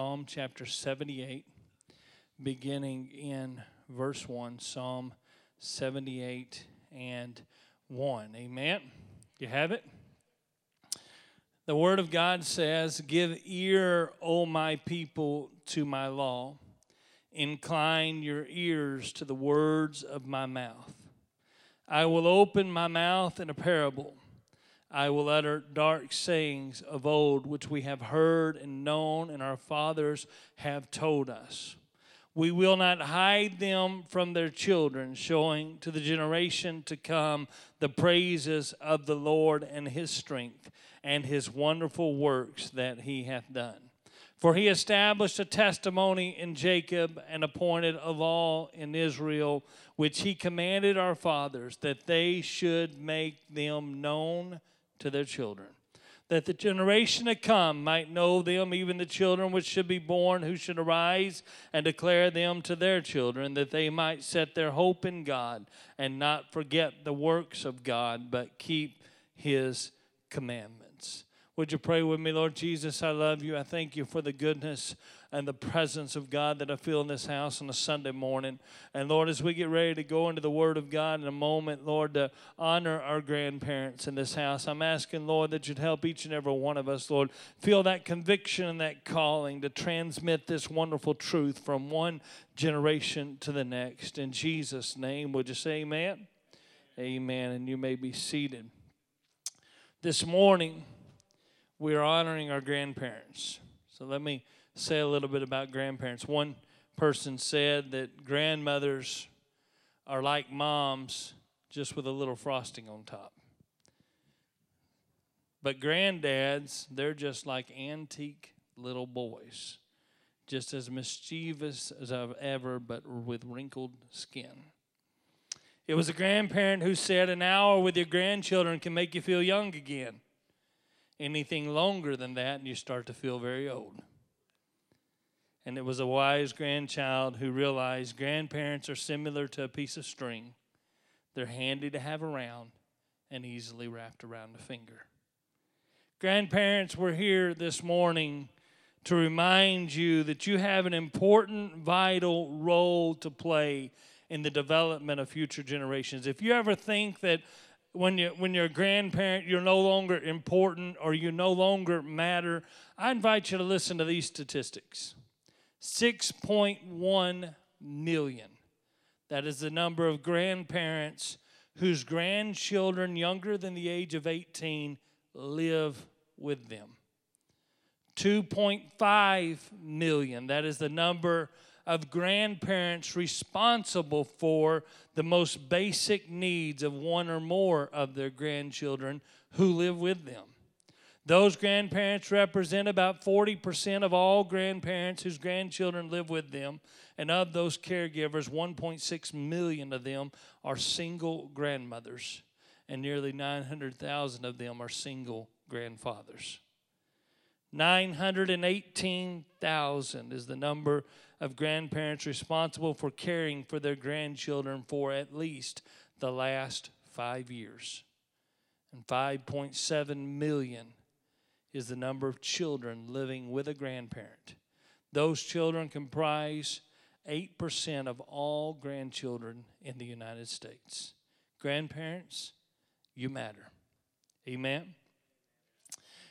Psalm chapter 78, beginning in verse 1. Psalm 78 and 1. Amen. You have it? The Word of God says, Give ear, O my people, to my law. Incline your ears to the words of my mouth. I will open my mouth in a parable. I will utter dark sayings of old, which we have heard and known, and our fathers have told us. We will not hide them from their children, showing to the generation to come the praises of the Lord and his strength and his wonderful works that he hath done. For he established a testimony in Jacob and appointed a law in Israel, which he commanded our fathers, that they should make them known to their children, that the generation to come might know them, even the children which should be born, who should arise and declare them to their children, that they might set their hope in God and not forget the works of God, but keep his commandments. Would you pray with me, Lord Jesus? I love you. I thank you for the goodness and the presence of God that I feel in this house on a Sunday morning. And Lord, as we get ready to go into the Word of God in a moment, Lord, to honor our grandparents in this house, I'm asking, Lord, that you'd help each and every one of us, Lord, feel that conviction and that calling to transmit this wonderful truth from one generation to the next. In Jesus' name, would you say amen? Amen. And you may be seated. This morning, we are honoring our grandparents. So let me say a little bit about grandparents. One person said that grandmothers are like moms, just with a little frosting on top. But granddads, they're just like antique little boys, just as mischievous as ever, but with wrinkled skin. It was a grandparent who said, An hour with your grandchildren can make you feel young again. Anything longer than that, and you start to feel very old. And it was a wise grandchild who realized grandparents are similar to a piece of string. They're handy to have around and easily wrapped around a finger. Grandparents, we're here this morning to remind you that you have an important, vital role to play in the development of future generations. If you ever think that when you when you're a grandparent you're no longer important or you no longer matter, I invite you to listen to these statistics. 6.1 million. That is the number of grandparents whose grandchildren younger than the age of 18 live with them. 2.5 million. That is the number of grandparents responsible for the most basic needs of one or more of their grandchildren who live with them. Those grandparents represent about 40% of all grandparents whose grandchildren live with them. And of those caregivers, 1.6 million of them are single grandmothers, and nearly 900,000 of them are single grandfathers. 918,000 is the number of grandparents responsible for caring for their grandchildren for at least the last five years. And 5.7 million is the number of children living with a grandparent. Those children comprise 8% of all grandchildren in the United States. Grandparents, you matter. Amen.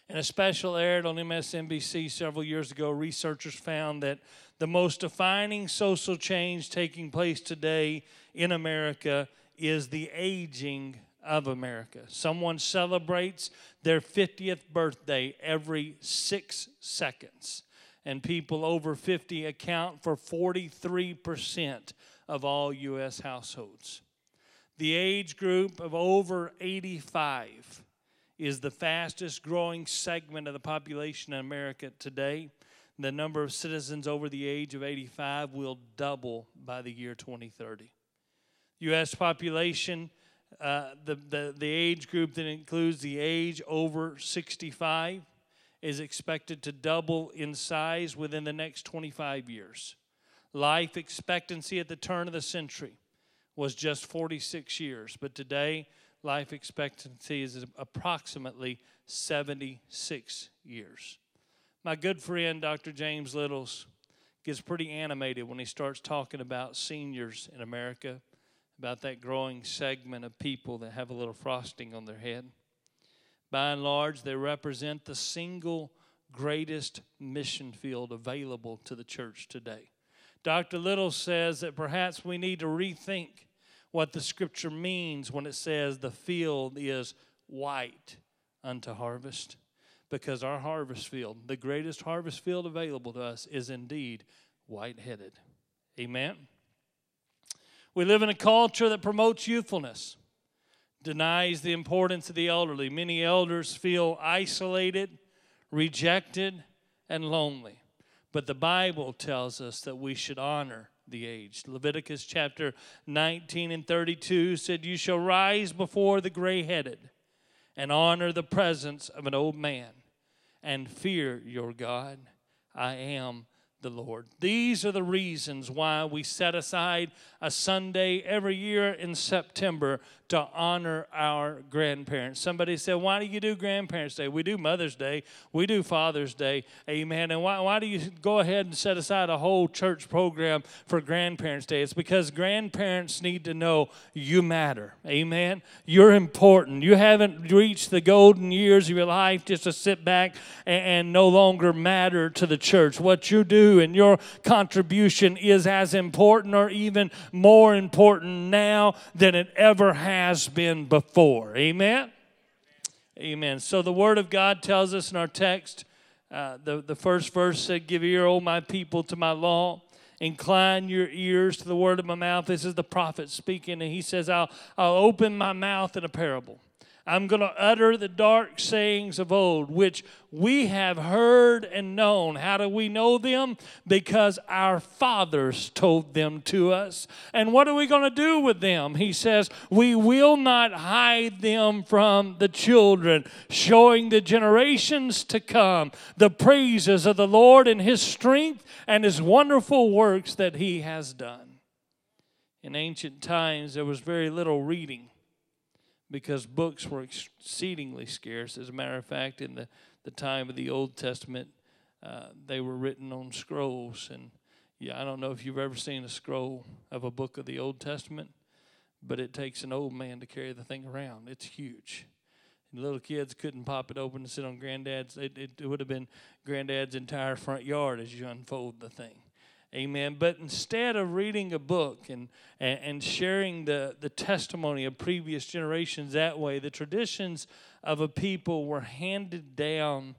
In a special aired on MSNBC several years ago, researchers found that the most defining social change taking place today in America is the aging of America. Someone celebrates their 50th birthday every six seconds, and people over 50 account for 43% of all U.S. households. The age group of over 85 is the fastest growing segment of the population in America today. The number of citizens over the age of 85 will double by the year 2030. U.S. population uh, the, the, the age group that includes the age over 65 is expected to double in size within the next 25 years. Life expectancy at the turn of the century was just 46 years, but today life expectancy is approximately 76 years. My good friend, Dr. James Littles, gets pretty animated when he starts talking about seniors in America, about that growing segment of people that have a little frosting on their head. By and large, they represent the single greatest mission field available to the church today. Dr. Little says that perhaps we need to rethink what the scripture means when it says the field is white unto harvest. Because our harvest field, the greatest harvest field available to us, is indeed white headed. Amen. We live in a culture that promotes youthfulness, denies the importance of the elderly. Many elders feel isolated, rejected, and lonely. But the Bible tells us that we should honor the aged. Leviticus chapter 19 and 32 said, You shall rise before the gray headed and honor the presence of an old man and fear your God. I am the Lord. These are the reasons why we set aside a Sunday every year in September to honor our grandparents. Somebody said, Why do you do Grandparents' Day? We do Mother's Day, we do Father's Day. Amen. And why, why do you go ahead and set aside a whole church program for Grandparents' Day? It's because grandparents need to know you matter. Amen. You're important. You haven't reached the golden years of your life just to sit back and, and no longer matter to the church. What you do and your contribution is as important or even more important now than it ever has been before. Amen? Amen. So the Word of God tells us in our text, uh, the, the first verse said, Give ear, O my people, to my law. Incline your ears to the word of my mouth. This is the prophet speaking, and he says, I'll, I'll open my mouth in a parable. I'm going to utter the dark sayings of old, which we have heard and known. How do we know them? Because our fathers told them to us. And what are we going to do with them? He says, We will not hide them from the children, showing the generations to come the praises of the Lord and his strength and his wonderful works that he has done. In ancient times, there was very little reading because books were exceedingly scarce. As a matter of fact, in the, the time of the Old Testament, uh, they were written on scrolls. And yeah, I don't know if you've ever seen a scroll of a book of the Old Testament, but it takes an old man to carry the thing around. It's huge. And little kids couldn't pop it open and sit on granddad's. It, it, it would have been granddad's entire front yard as you unfold the thing. Amen. But instead of reading a book and, and, sharing the, the testimony of previous generations that way, the traditions of a people were handed down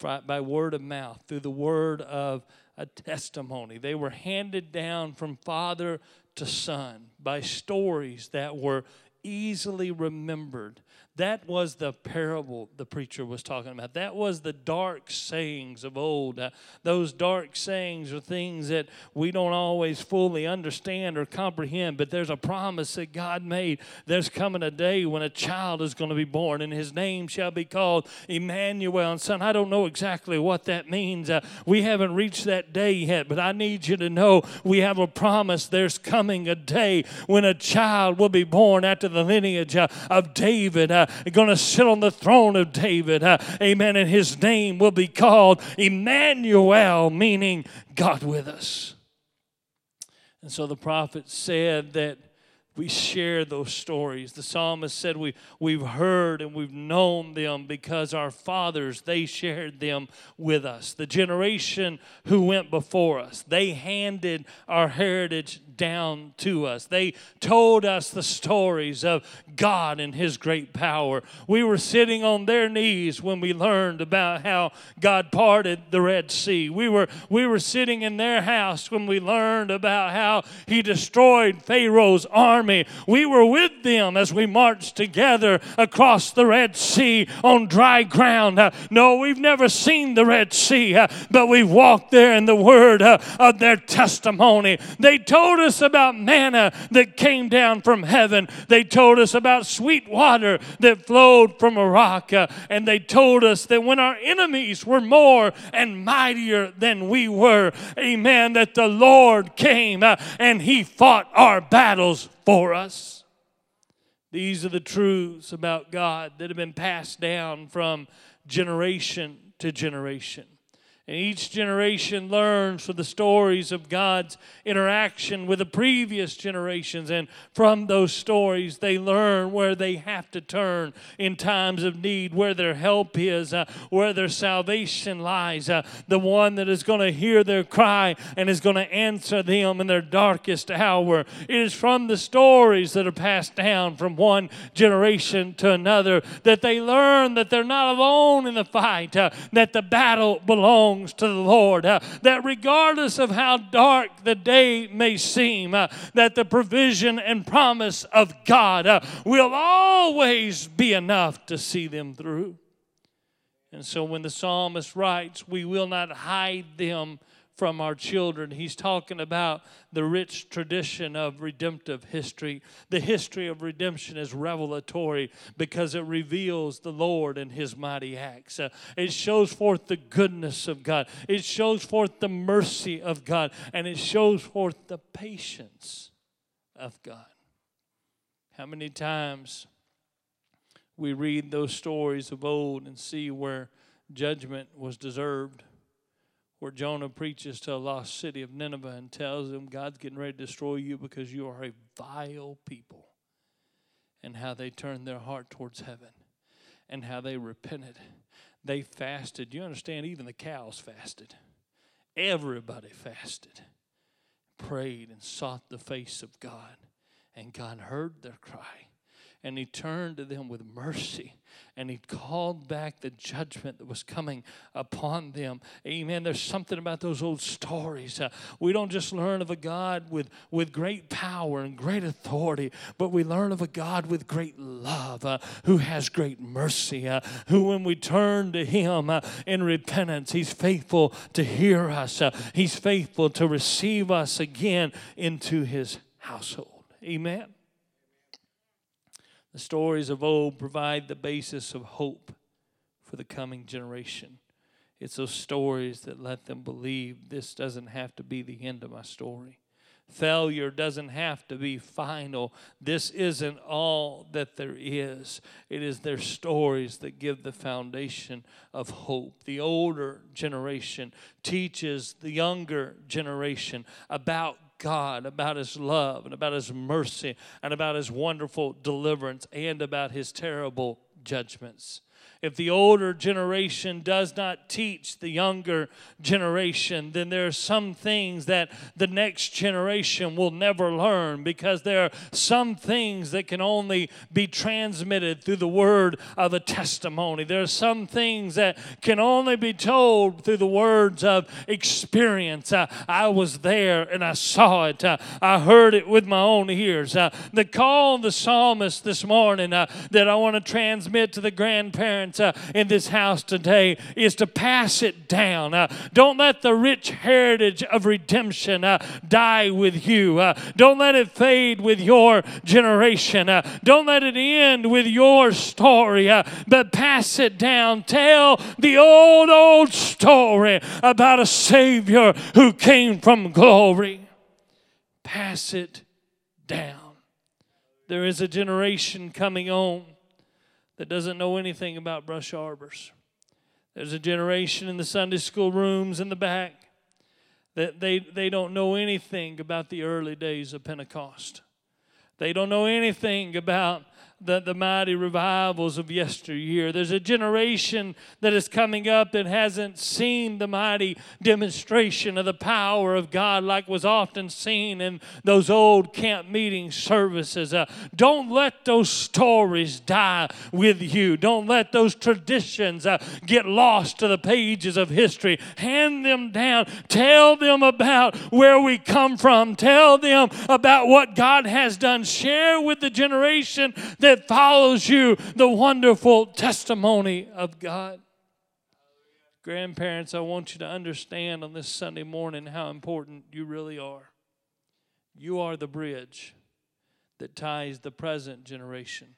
by word of mouth, through the word of a testimony. They were handed down from father to son by stories that were easily remembered. That was the parable the preacher was talking about. That was the dark sayings of old. Uh, those dark sayings are things that we don't always fully understand or comprehend, but there's a promise that God made. There's coming a day when a child is going to be born, and his name shall be called Emmanuel. And son, I don't know exactly what that means. Uh, we haven't reached that day yet, but I need you to know we have a promise. There's coming a day when a child will be born after the lineage uh, of David. Uh, going to sit on the throne of David. Uh, amen. And his name will be called Emmanuel, meaning God with us. And so the prophet said that we share those stories. The psalmist said we, we've heard and we've known them because our fathers, they shared them with us. The generation who went before us, they handed our heritage down to us. They told us the stories of God and His great power. We were sitting on their knees when we learned about how God parted the Red Sea. We were, we were sitting in their house when we learned about how He destroyed Pharaoh's army. We were with them as we marched together across the Red Sea on dry ground. Uh, no, we've never seen the Red Sea, uh, but we've walked there in the word uh, of their testimony. They told us us about manna that came down from heaven. They told us about sweet water that flowed from a rock. Uh, and they told us that when our enemies were more and mightier than we were, amen, that the Lord came uh, and he fought our battles for us. These are the truths about God that have been passed down from generation to generation. And each generation learns from the stories of God's interaction with the previous generations. And from those stories, they learn where they have to turn in times of need, where their help is, uh, where their salvation lies. Uh, the one that is going to hear their cry and is going to answer them in their darkest hour. It is from the stories that are passed down from one generation to another that they learn that they're not alone in the fight, uh, that the battle belongs belongs to the Lord. Uh, that regardless of how dark the day may seem, uh, that the provision and promise of God uh, will always be enough to see them through. And so when the psalmist writes, We will not hide them from our children. He's talking about the rich tradition of redemptive history. The history of redemption is revelatory because it reveals the Lord and his mighty acts. Uh, it shows forth the goodness of God, it shows forth the mercy of God, and it shows forth the patience of God. How many times we read those stories of old and see where judgment was deserved? Where Jonah preaches to a lost city of Nineveh and tells them God's getting ready to destroy you because you are a vile people, and how they turned their heart towards heaven, and how they repented. They fasted. You understand? Even the cows fasted. Everybody fasted, prayed, and sought the face of God, and God heard their cry and he turned to them with mercy and he called back the judgment that was coming upon them. Amen. There's something about those old stories. Uh, we don't just learn of a God with, with great power and great authority, but we learn of a God with great love, uh, who has great mercy, uh, who, when we turn to him uh, in repentance, he's faithful to hear us, uh, he's faithful to receive us again into his household. Amen. The stories of old provide the basis of hope for the coming generation. It's those stories that let them believe this doesn't have to be the end of my story. Failure doesn't have to be final. This isn't all that there is. It is their stories that give the foundation of hope. The older generation teaches the younger generation about God, about His love, and about His mercy, and about His wonderful deliverance, and about His terrible judgments if the older generation does not teach the younger generation, then there are some things that the next generation will never learn because there are some things that can only be transmitted through the word of a testimony. There are some things that can only be told through the words of experience. Uh, I was there and I saw it, uh, I heard it with my own ears. Uh, the call of the psalmist this morning uh, that I want to transmit to the grandparents uh, in this house today is to pass it down. Uh, don't let the rich heritage of redemption uh, die with you. Uh, don't let it fade with your generation. Uh, don't let it end with your story, uh, but pass it down. Tell the old, old story about a Savior who came from glory. Pass it down. There is a generation coming on that doesn't know anything about brush arbors. There's a generation in the Sunday school rooms in the back that they, they don't know anything about the early days of Pentecost. They don't know anything about the, the mighty revivals of yesteryear. There's a generation that is coming up that hasn't seen the mighty demonstration of the power of God like was often seen in those old camp meeting services. Uh, don't let those stories die with you. Don't let those traditions uh, get lost to the pages of history. Hand them down. Tell them about where we come from. Tell them about what God has done. Share with the generation that follows you the wonderful testimony of God. Grandparents, I want you to understand on this Sunday morning how important you really are. You are the bridge that ties the present generation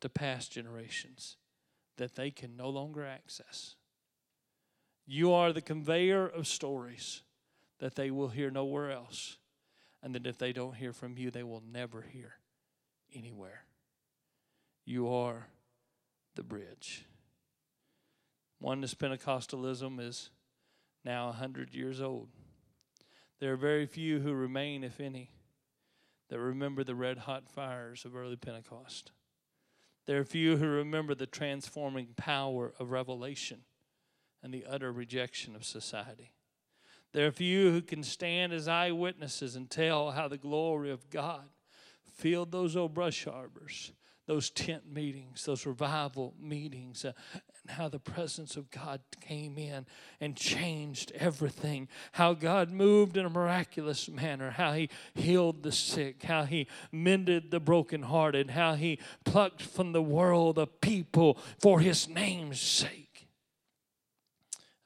to past generations that they can no longer access. You are the conveyor of stories that they will hear nowhere else, and that if they don't hear from you, they will never hear anywhere. You are the bridge. Oneness Pentecostalism is now a hundred years old. There are very few who remain, if any, that remember the red hot fires of early Pentecost. There are few who remember the transforming power of revelation and the utter rejection of society. There are few who can stand as eyewitnesses and tell how the glory of God filled those old brush arbors, those tent meetings, those revival meetings, uh, and how the presence of God came in and changed everything. How God moved in a miraculous manner, how He healed the sick, how He mended the brokenhearted, how He plucked from the world a people for His name's sake.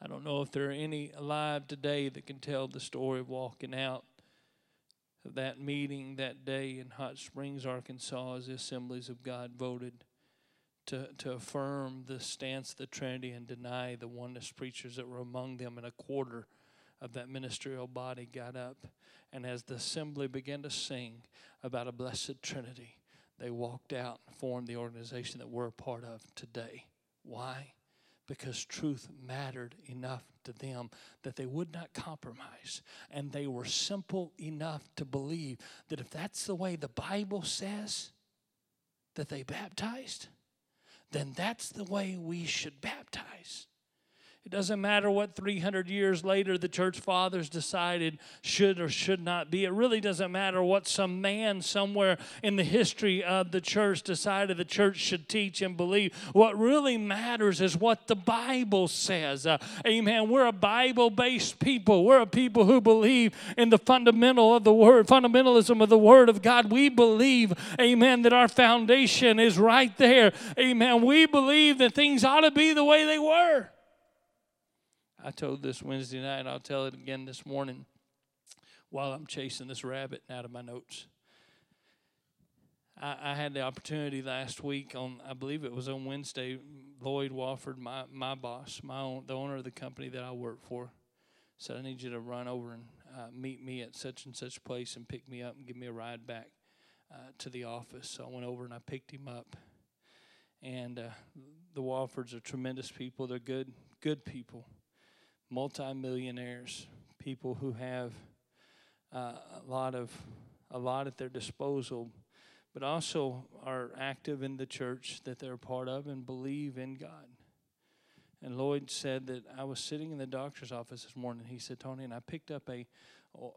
I don't know if there are any alive today that can tell the story of walking out that meeting that day in Hot Springs, Arkansas, as the Assemblies of God voted to, to affirm the stance of the Trinity and deny the oneness preachers that were among them, and a quarter of that ministerial body got up. And as the assembly began to sing about a blessed Trinity, they walked out and formed the organization that we're a part of today. Why? Because truth mattered enough to them that they would not compromise. And they were simple enough to believe that if that's the way the Bible says that they baptized, then that's the way we should baptize. It doesn't matter what 300 years later the church fathers decided should or should not be. It really doesn't matter what some man somewhere in the history of the church decided the church should teach and believe. What really matters is what the Bible says. Uh, amen. We're a Bible based people. We're a people who believe in the fundamental of the word, fundamentalism of the word of God. We believe, amen, that our foundation is right there. Amen. We believe that things ought to be the way they were. I told this Wednesday night, I'll tell it again this morning while I'm chasing this rabbit out of my notes. I, I, had the opportunity last week on, I believe it was on Wednesday. Lloyd Wofford, my my boss, my own, the owner of the company that I work for, said I need you to run over and uh, meet me at such and such place and pick me up and give me a ride back uh, to the office. So I went over and I picked him up. And uh, the Woffords are tremendous people. They're good, good people multimillionaires, people who have uh, a lot of a lot at their disposal, but also are active in the church that they're part of and believe in God. And Lloyd said that I was sitting in the doctor's office this morning. He said, Tony, and I picked up a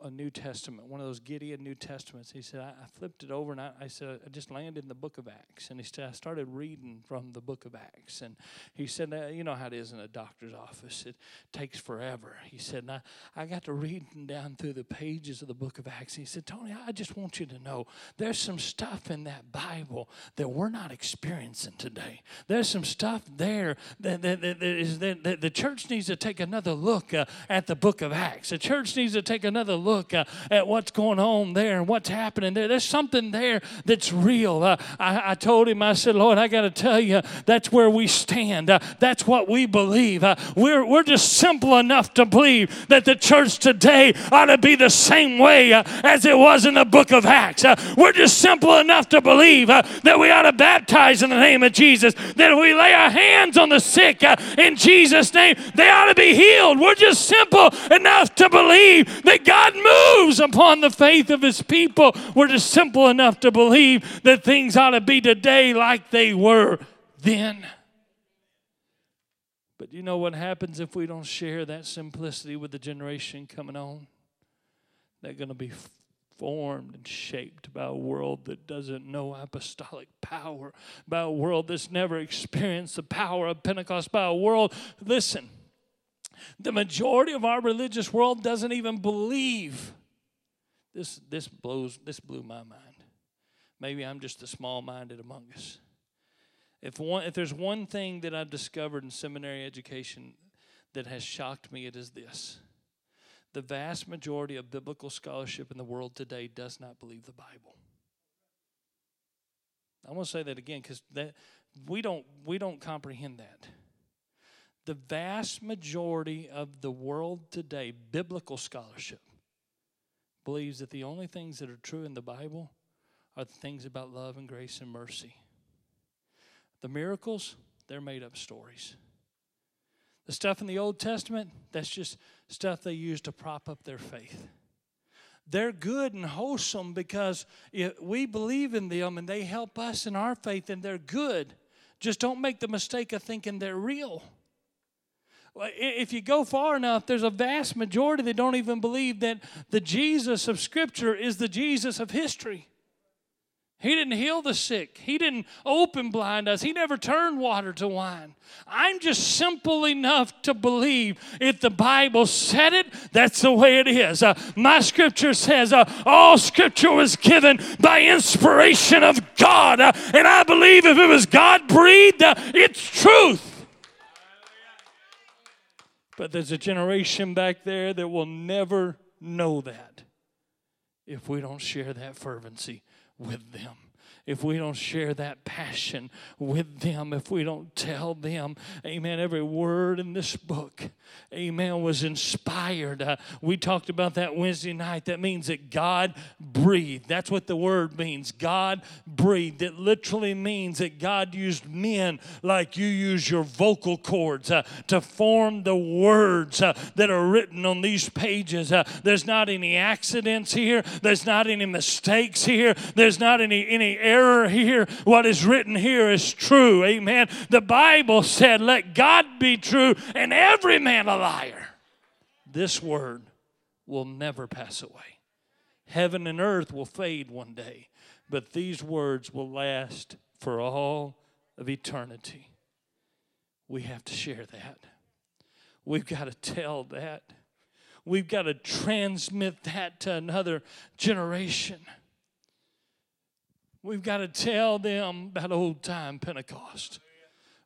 a New Testament, one of those Gideon New Testaments. He said, I, flipped it over and I, I, said, I just landed in the book of Acts. And he said, I started reading from the book of Acts. And he said, You know how it is in a doctor's office, it takes forever. He said, and I, I got to reading down through the pages of the book of Acts. He said, Tony, I just want you to know there's some stuff in that Bible that we're not experiencing today. There's some stuff there that, that, that, that is that, that the church needs to take another look uh, at the book of Acts. The church needs to take another another look uh, at what's going on there and what's happening there. There's something there that's real. Uh, I, I, told him, I said, Lloyd, I got to tell you, that's where we stand. Uh, that's what we believe. Uh, we're, we're just simple enough to believe that the church today ought to be the same way uh, as it was in the book of Acts. Uh, we're just simple enough to believe that we ought to baptize in the name of Jesus, that if we lay our hands on the sick in Jesus' name, they ought to be healed. We're just simple enough to believe that God God moves upon the faith of his people. We're just simple enough to believe that things ought to be today like they were then. But you know what happens if we don't share that simplicity with the generation coming on? They're going to be formed and shaped by a world that doesn't know apostolic power, by a world that's never experienced the power of Pentecost, by a world, listen, the majority of our religious world doesn't even believe. This, this, blows, this blew my mind. Maybe I'm just the small minded among us. If, one, if there's one thing that I've discovered in seminary education that has shocked me, it is this. The vast majority of biblical scholarship in the world today does not believe the Bible. I want to say that again because that we don't we don't comprehend that the vast majority of the world today, biblical scholarship, believes that the only things that are true in the Bible are the things about love and grace and mercy. The miracles, they're made up stories. The stuff in the Old Testament, that's just stuff they use to prop up their faith. They're good and wholesome because we believe in them and they help us in our faith and they're good. Just don't make the mistake of thinking they're real. If you go far enough, there's a vast majority that don't even believe that the Jesus of Scripture is the Jesus of history. He didn't heal the sick. He didn't open blind eyes. He never turned water to wine. I'm just simple enough to believe if the Bible said it, that's the way it is. Uh, my scripture says uh, all scripture was given by inspiration of God. Uh, and I believe if it was God breathed, uh, it's truth. But there's a generation back there that will never know that if we don't share that fervency with them if we don't share that passion with them, if we don't tell them, amen, every word in this book, amen, was inspired. Uh, we talked about that Wednesday night. That means that God breathed. That's what the word means. God breathed. It literally means that God used men like you use your vocal cords uh, to form the words uh, that are written on these pages. Uh, there's not any accidents here, there's not any mistakes here, there's not any, any error here. What is written here is true. Amen. The Bible said, Let God be true and every man a liar. This word will never pass away. Heaven and earth will fade one day, but these words will last for all of eternity. We have to share that. We've got to tell that. We've got to transmit that to another generation. We've got to tell them about old time Pentecost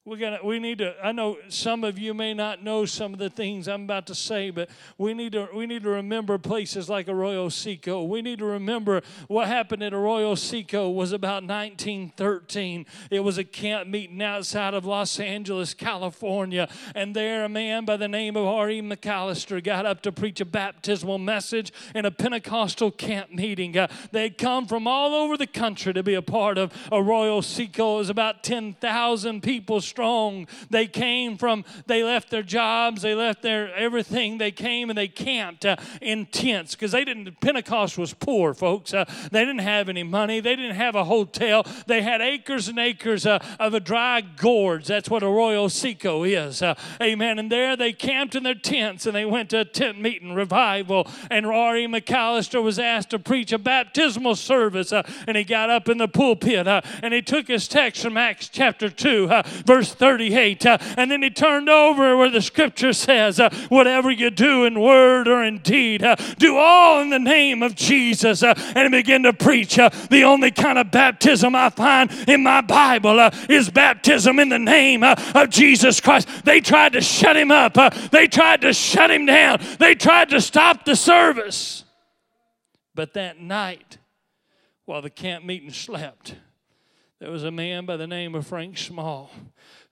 we got we need to i know some of you may not know some of the things i'm about to say but we need to we need to remember places like arroyo seco. We need to remember what happened at arroyo seco was about 1913 it was a camp meeting outside of los angeles california. And there a man by the name of r.e mcallister got up to preach a baptismal message in a pentecostal camp meeting. Uh, they'd come from all over the country to be a part of arroyo seco. It was about 10000 people strong. They came from, they left their jobs, they left their everything. They came and they camped uh, in tents because they didn't, Pentecost was poor, folks. Uh, they didn't have any money, they didn't have a hotel. They had acres and acres uh, of a dry gorge. That's what Arroyo Seco is. Uh, amen. And there they camped in their tents and they went to a tent meeting revival. And R.E. McAllister was asked to preach a baptismal service. Uh, and he got up in the pulpit uh, and he took his text from Acts chapter 2, verse verse 38. Uh, and then he turned over where the scripture says, uh, Whatever you do in word or in deed, uh, do all in the name of Jesus. And he began to preach. The only kind of baptism I find in my Bible is baptism in the name of Jesus Christ. They tried to shut him up, they tried to shut him down, they tried to stop the service. But that night, while the camp meeting slept, there was a man by the name of Frank Small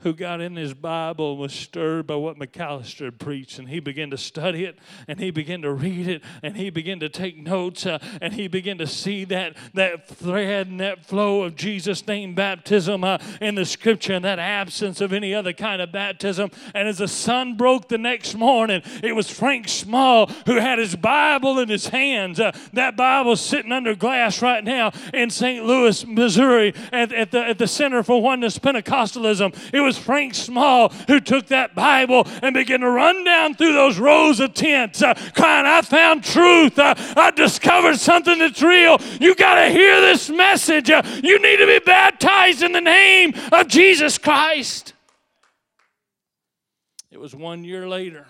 who got in his Bible and was stirred by what McAllister preached. And he began to study it and he began to read it and he began to take notes uh, and he began to see that, that thread and that flow of Jesus' name baptism uh, in the scripture and that absence of any other kind of baptism. And as the sun broke the next morning, it was Frank Small who had his Bible in his hands. Uh, that Bible's sitting under glass right now in St. Louis, Missouri, at, at, the, at the Center for Oneness Pentecostalism. It was Frank Small who took that Bible and began to run down through those rows of tents, uh, crying, I found truth. Uh, I discovered something that's real. You got to hear this message. Uh, you need to be baptized in the name of Jesus Christ. It was one year later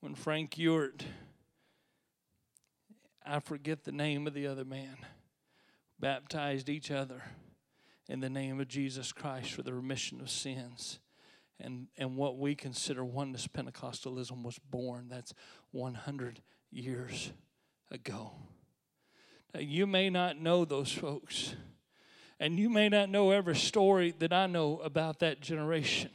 when Frank Ewart, I forget the name of the other man, baptized each other in the name of Jesus Christ for the remission of sins. And, and what we consider oneness Pentecostalism was born. That's 100 years ago. Now, you may not know those folks, and you may not know every story that I know about that generation.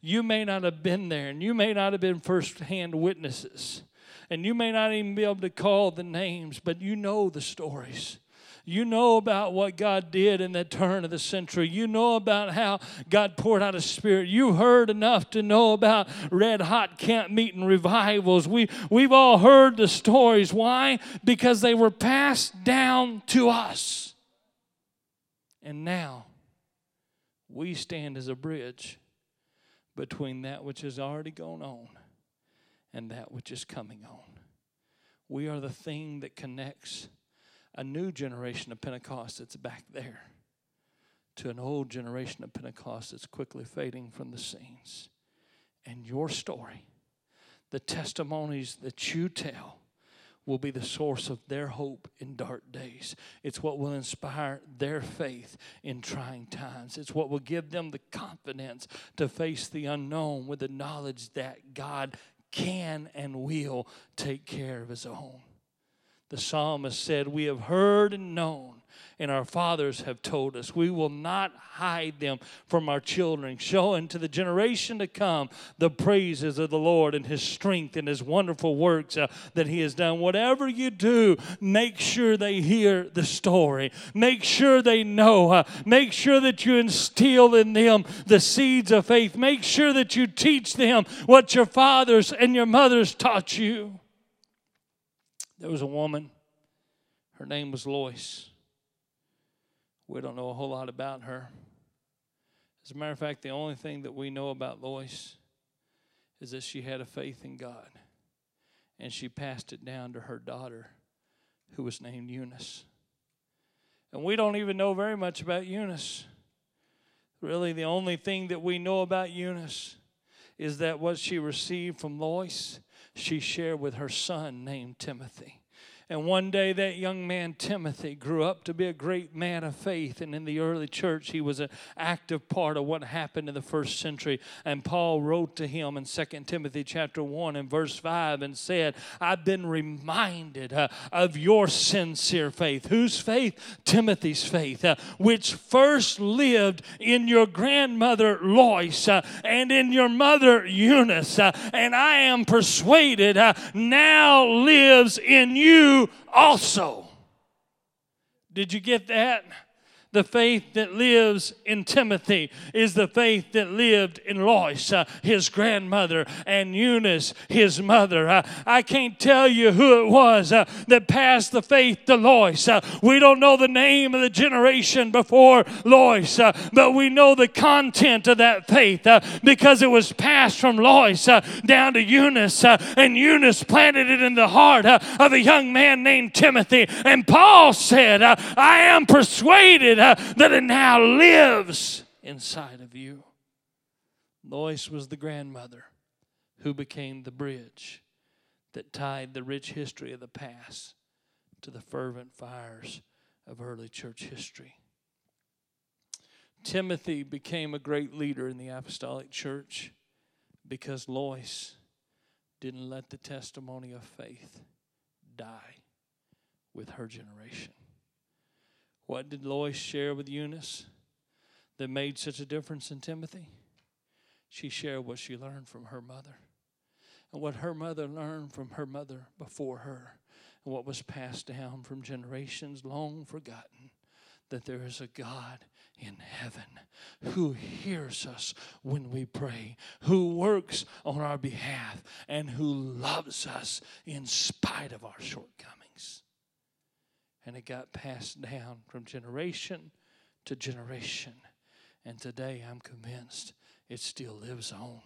You may not have been there, and you may not have been firsthand witnesses, and you may not even be able to call the names, but you know the stories. You know about what God did in that turn of the century. You know about how God poured out His Spirit. You heard enough to know about red hot camp meeting revivals. We, we've all heard the stories. Why? Because they were passed down to us. And now we stand as a bridge between that which has already gone on and that which is coming on. We are the thing that connects a new generation of Pentecost that's back there to an old generation of Pentecost that's quickly fading from the scenes. And your story, the testimonies that you tell, will be the source of their hope in dark days. It's what will inspire their faith in trying times. It's what will give them the confidence to face the unknown with the knowledge that God can and will take care of his own. The psalmist said, We have heard and known, and our fathers have told us. We will not hide them from our children, showing to the generation to come the praises of the Lord and his strength and his wonderful works uh, that he has done. Whatever you do, make sure they hear the story. Make sure they know. Uh, make sure that you instill in them the seeds of faith. Make sure that you teach them what your fathers and your mothers taught you. There was a woman, her name was Lois. We don't know a whole lot about her. As a matter of fact, the only thing that we know about Lois is that she had a faith in God and she passed it down to her daughter, who was named Eunice. And we don't even know very much about Eunice. Really, the only thing that we know about Eunice is that what she received from Lois she shared with her son named Timothy. And one day, that young man, Timothy, grew up to be a great man of faith. And in the early church, he was an active part of what happened in the first century. And Paul wrote to him in 2 Timothy chapter 1 and verse 5 and said, I've been reminded uh, of your sincere faith. Whose faith? Timothy's faith, uh, which first lived in your grandmother Lois uh, and in your mother Eunice. Uh, and I am persuaded uh, now lives in you also. Did you get that? The faith that lives in Timothy is the faith that lived in Lois, uh, his grandmother, and Eunice, his mother. Uh, I can't tell you who it was uh, that passed the faith to Lois. Uh, we don't know the name of the generation before Lois, uh, but we know the content of that faith uh, because it was passed from Lois down to Eunice, and Eunice planted it in the heart of a young man named Timothy. And Paul said, I am persuaded uh, that it now lives inside of you. Lois was the grandmother who became the bridge that tied the rich history of the past to the fervent fires of early church history. Timothy became a great leader in the apostolic church because Lois didn't let the testimony of faith die with her generation. What did Lois share with Eunice that made such a difference in Timothy? She shared what she learned from her mother and what her mother learned from her mother before her and what was passed down from generations long forgotten that there is a God in heaven who hears us when we pray, who works on our behalf, and who loves us in spite of our shortcomings and it got passed down from generation to generation. And today I'm convinced it still lives on.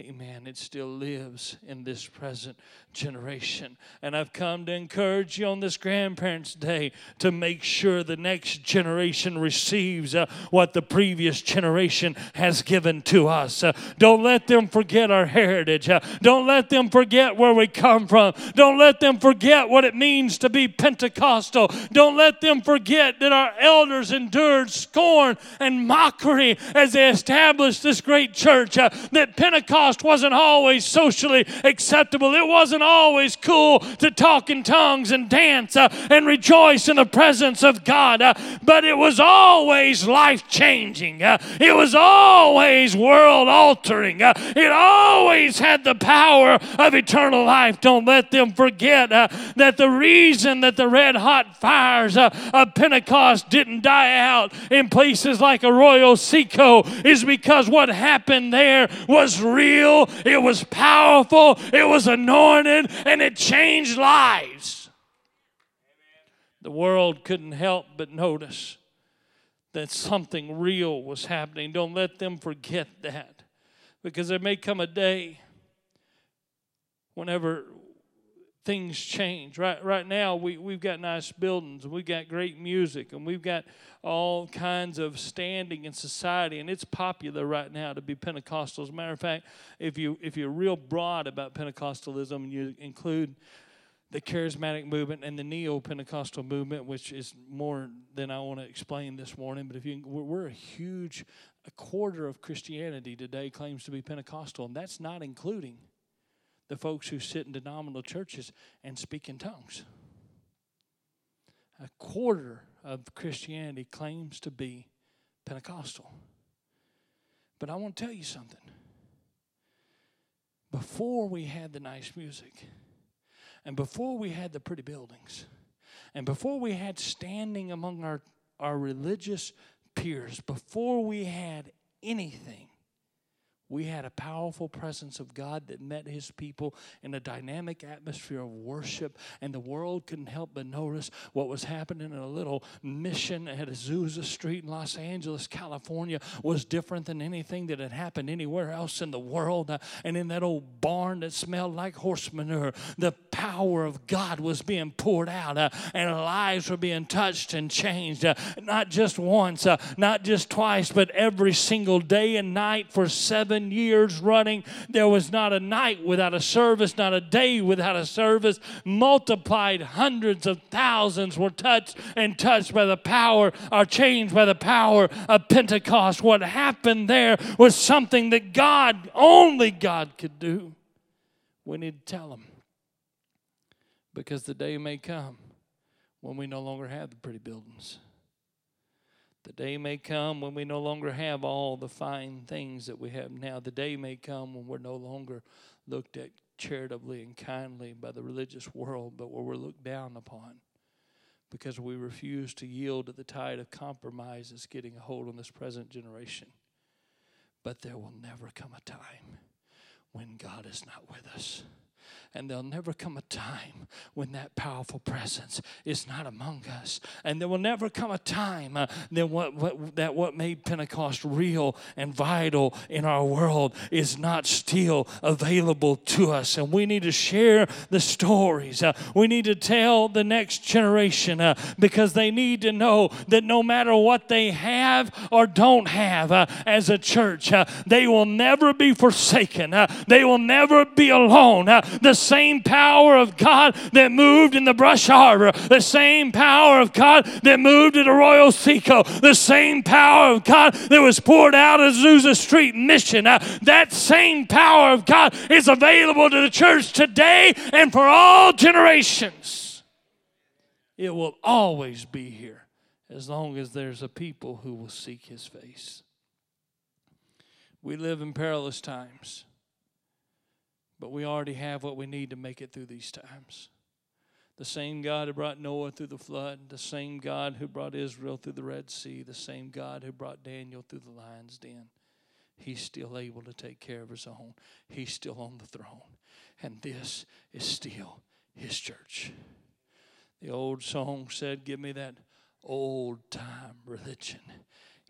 Amen. It still lives in this present generation. And I've come to encourage you on this Grandparents' Day to make sure the next generation receives uh, what the previous generation has given to us. Uh, don't let them forget our heritage. Uh, don't let them forget where we come from. Don't let them forget what it means to be Pentecostal. Don't let them forget that our elders endured scorn and mockery as they established this great church. Uh, that Pentecost Pentecost wasn't always socially acceptable. It wasn't always cool to talk in tongues and dance uh, and rejoice in the presence of God, uh, but it was always life changing. Uh, it was always world altering. Uh, it always had the power of eternal life. Don't let them forget uh, that the reason that the red hot fires uh, of Pentecost didn't die out in places like Arroyo Seco is because what happened there was real, it was powerful, it was anointed, and it changed lives. The world couldn't help but notice that something real was happening. Don't let them forget that because there may come a day whenever things change. Right, right now, we, we've got nice buildings, and we've got great music, and we've got all kinds of standing in society, and it's popular right now to be Pentecostal. As a matter of fact, if, you, if you're real broad about Pentecostalism and you include the charismatic movement and the neo-pentecostal movement which is more than i want to explain this morning but if you we're a huge a quarter of christianity today claims to be pentecostal and that's not including the folks who sit in denominational churches and speak in tongues. A quarter of Christianity claims to be Pentecostal. But I want to tell you something. Before we had the nice music, and before we had the pretty buildings, and before we had standing among our, our religious peers, before we had anything, we had a powerful presence of God that met his people in a dynamic atmosphere of worship, and the world couldn't help but notice what was happening in a little mission at Azusa Street in Los Angeles, California, was different than anything that had happened anywhere else in the world. Uh, and in that old barn that smelled like horse manure, the power of God was being poured out, uh, and lives were being touched and changed, uh, not just once, not just twice, but every single day and night for seven seven years running. There was not a night without a service, not a day without a service. Multiplied hundreds of thousands were touched and touched by the power, are changed by the power of Pentecost. What happened there was something that God, only God, could do. We need to tell them because the day may come when we no longer have the pretty buildings. The day may come when we no longer have all the fine things that we have now. The day may come when we're no longer looked at charitably and kindly by the religious world, but where we're looked down upon because we refuse to yield to the tide of compromise that's getting a hold on this present generation. But there will never come a time when God is not with us and there'll never come a time when that powerful presence is not among us. And there will never come a time uh, that, what, what, that what made Pentecost real and vital in our world is not still available to us. And we need to share the stories. Uh, we need to tell the next generation uh, because they need to know that no matter what they have or don't have uh, as a church, uh, they will never be forsaken. Uh, they will never be alone. the same power of God that moved in the Brush Arbor, the same power of God that moved at royal Seco, the same power of God that was poured out at Azusa Street Mission. Uh, that same power of God is available to the church today and for all generations. It will always be here as long as there's a people who will seek his face. We live in perilous times. But we already have what we need to make it through these times. The same God who brought Noah through the flood, the same God who brought Israel through the Red Sea, the same God who brought Daniel through the lion's den, he's still able to take care of his own. He's still on the throne. And this is still his church. The old song said, Give me that old time religion.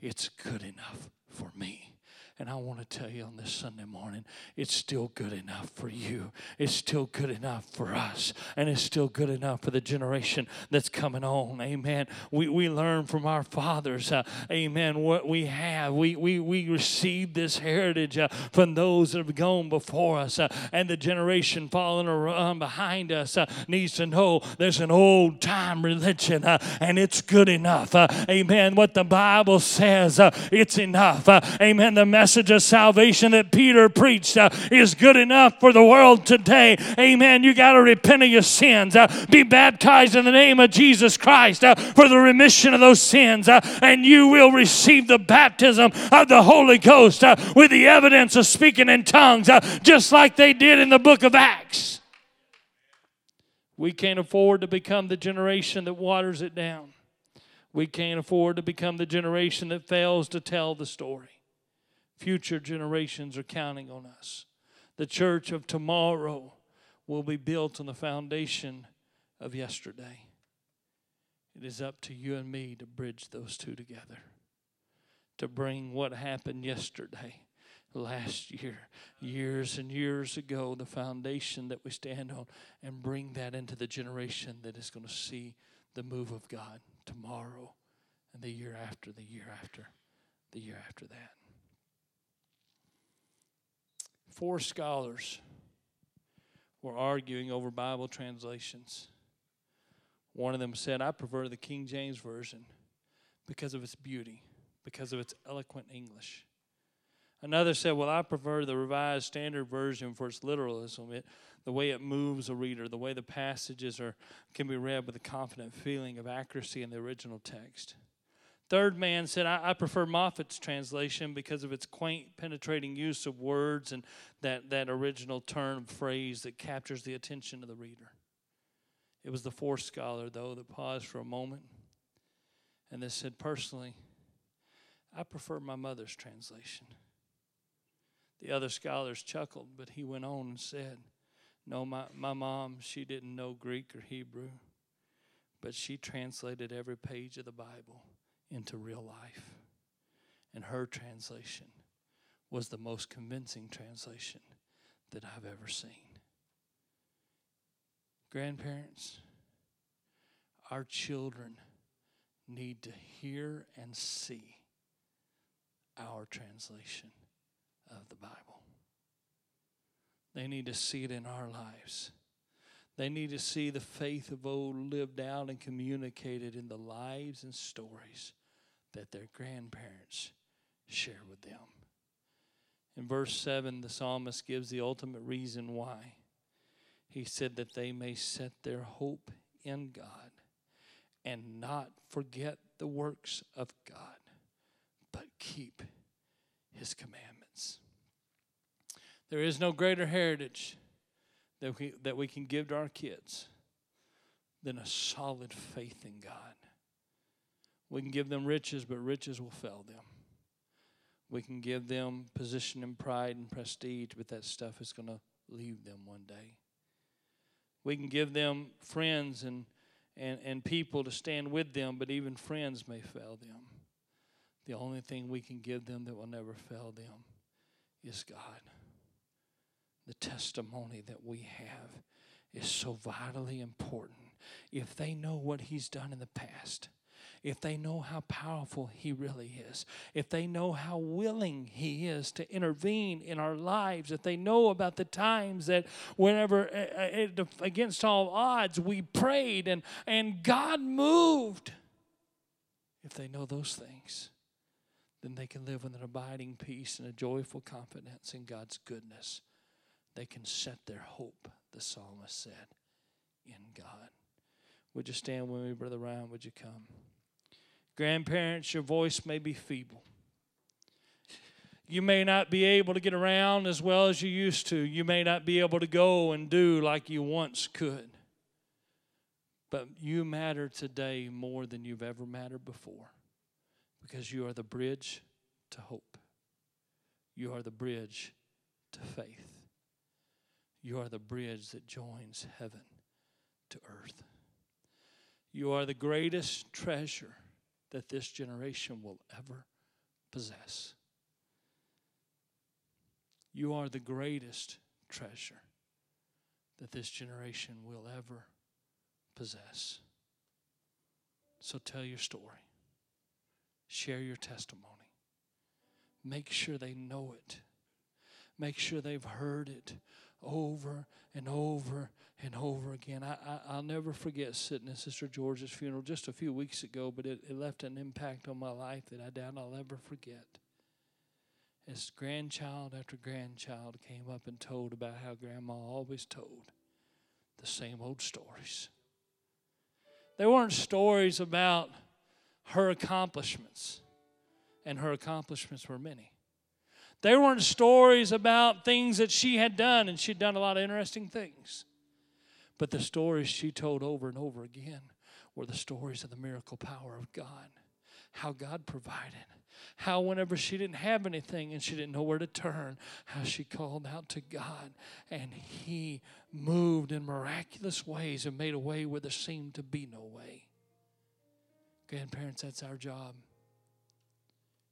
It's good enough for me. And I want to tell you on this Sunday morning, it's still good enough for you. It's still good enough for us. And it's still good enough for the generation that's coming on. Amen. We, we learn from our fathers, uh, amen, what we have. We, we, we receive this heritage uh, from those that have gone before us. Uh, and the generation following around behind us uh, needs to know there's an old time religion uh, and it's good enough. Uh, amen. What the Bible says, it's enough. amen. The message message of salvation that Peter preached uh, is good enough for the world today. Amen. You got to repent of your sins, uh, be baptized in the name of Jesus Christ uh, for the remission of those sins, uh, and you will receive the baptism of the Holy Ghost uh, with the evidence of speaking in tongues, uh, just like they did in the book of Acts. We can't afford to become the generation that waters it down. We can't afford to become the generation that fails to tell the story. Future generations are counting on us. The church of tomorrow will be built on the foundation of yesterday. It is up to you and me to bridge those two together, to bring what happened yesterday last year, years and years ago, the foundation that we stand on, and bring that into the generation that is going to see the move of God tomorrow and the year after, the year after, the year after that. Four scholars were arguing over Bible translations. One of them said, I prefer the King James Version because of its beauty, because of its eloquent English. Another said, Well, I prefer the Revised Standard Version for its literalism, it, the way it moves a reader, the way the passages are, can be read with a confident feeling of accuracy in the original text. Third man said, I, I, prefer Moffatt's translation because of its quaint, penetrating use of words and that, that original turn of phrase that captures the attention of the reader. It was the fourth scholar, though, that paused for a moment and then said, Personally, I prefer my mother's translation. The other scholars chuckled, but he went on and said, No, my, my mom, she didn't know Greek or Hebrew, but she translated every page of the Bible into real life. And her translation was the most convincing translation that I've ever seen. Grandparents, our children need to hear and see our translation of the Bible. They need to see it in our lives. They need to see the faith of old lived out and communicated in the lives and stories that their grandparents share with them. In verse 7, the psalmist gives the ultimate reason why. He said that they may set their hope in God and not forget the works of God, but keep his commandments. There is no greater heritage that we, that we can give to our kids than a solid faith in God. We can give them riches, but riches will fail them. We can give them position and pride and prestige, but that stuff is going to leave them one day. We can give them friends and, and, and people to stand with them, but even friends may fail them. The only thing we can give them that will never fail them is God. The testimony that we have is so vitally important. If they know what He's done in the past, if they know how powerful He really is, if they know how willing He is to intervene in our lives, if they know about the times that whenever, uh, uh, against all odds, we prayed and, and God moved, if they know those things, then they can live with an abiding peace and a joyful confidence in God's goodness. They can set their hope, the psalmist said, in God. Would you stand with me, Brother Ryan? Would you come? Grandparents, your voice may be feeble. You may not be able to get around as well as you used to. You may not be able to go and do like you once could. But you matter today more than you've ever mattered before because you are the bridge to hope. You are the bridge to faith. You are the bridge that joins heaven to earth. You are the greatest treasure that this generation will ever possess. You are the greatest treasure that this generation will ever possess. So tell your story. Share your testimony. Make sure they know it. Make sure they've heard it over and over and over again. I, I, will never forget sitting at Sister George's funeral just a few weeks ago, but it, it left an impact on my life that I doubt I'll ever forget. as grandchild after grandchild came up and told about how grandma always told the same old stories. They weren't stories about her accomplishments, and her accomplishments were many. They weren't stories about things that she had done, and she'd done a lot of interesting things. But the stories she told over and over again were the stories of the miracle power of God, how God provided, how whenever she didn't have anything and she didn't know where to turn, how she called out to God and He moved in miraculous ways and made a way where there seemed to be no way. Grandparents, that's our job.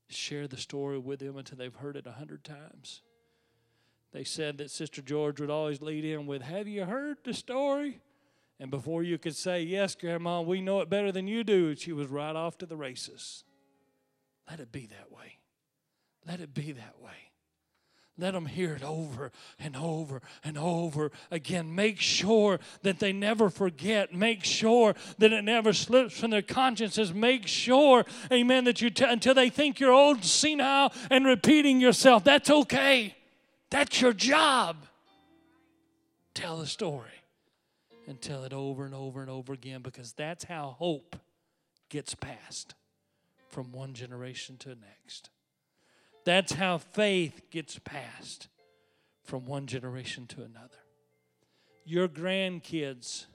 Share the story with them until they've heard it a hundred times. They said that Sister George would always lead in with, Have you heard the story? And before you could say, Yes, Grandma, we know it better than you do, she was right off to the races. Let it be that way. Let it be that way. Let them hear it over and over and over again. Make sure that they never forget. Make sure that it never slips from their consciences. Make sure, amen, that you, t- until they think you're old, senile, and repeating yourself. That's okay. That's your job. Tell the story and tell it over and over and over again because that's how hope gets passed from one generation to the next. That's how faith gets passed from one generation to another. Your grandkids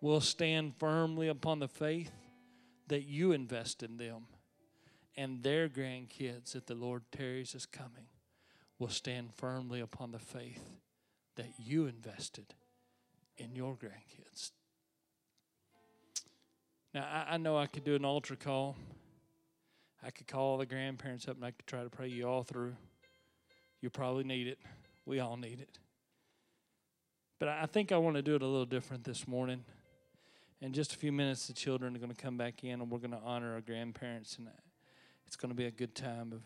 will stand firmly upon the faith that you invest in them, and their grandkids, that the Lord tarries is coming, will stand firmly upon the faith that you invested in your grandkids. Now, I, I know I could do an altar call. I could call the grandparents up and I could try to pray you all through. You probably need it. We all need it. But I think I want to do it a little different this morning. In just a few minutes, the children are going to come back in and we're going to honor our grandparents. And it's going to be a good time of